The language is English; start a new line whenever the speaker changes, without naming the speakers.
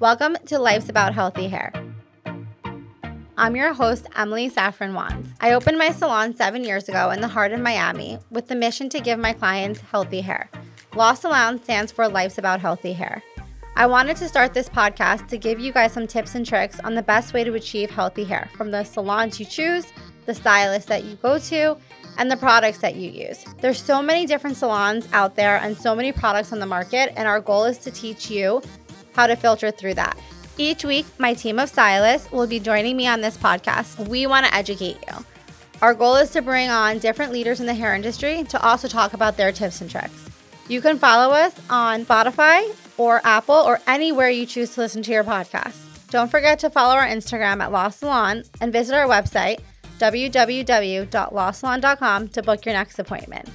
Welcome to Life's About Healthy Hair. I'm your host, Emily Safran Wands. I opened my salon seven years ago in the heart of Miami with the mission to give my clients healthy hair. LAHH Salon stands for Life's About Healthy Hair. I wanted to start this podcast to give you guys some tips and tricks on the best way to achieve healthy hair from the salons you choose, the stylist that you go to, and the products that you use. There's so many different salons out there and so many products on the market, and our goal is to teach you how to filter through that. Each week, my team of stylists will be joining me on this podcast. We want to educate you. Our goal is to bring on different leaders in the hair industry to also talk about their tips and tricks. You can follow us on Spotify or Apple or anywhere you choose to listen to your podcast. Don't forget to follow our Instagram at LAHH Salon and visit our website, www.lahhsalon.com, to book your next appointment.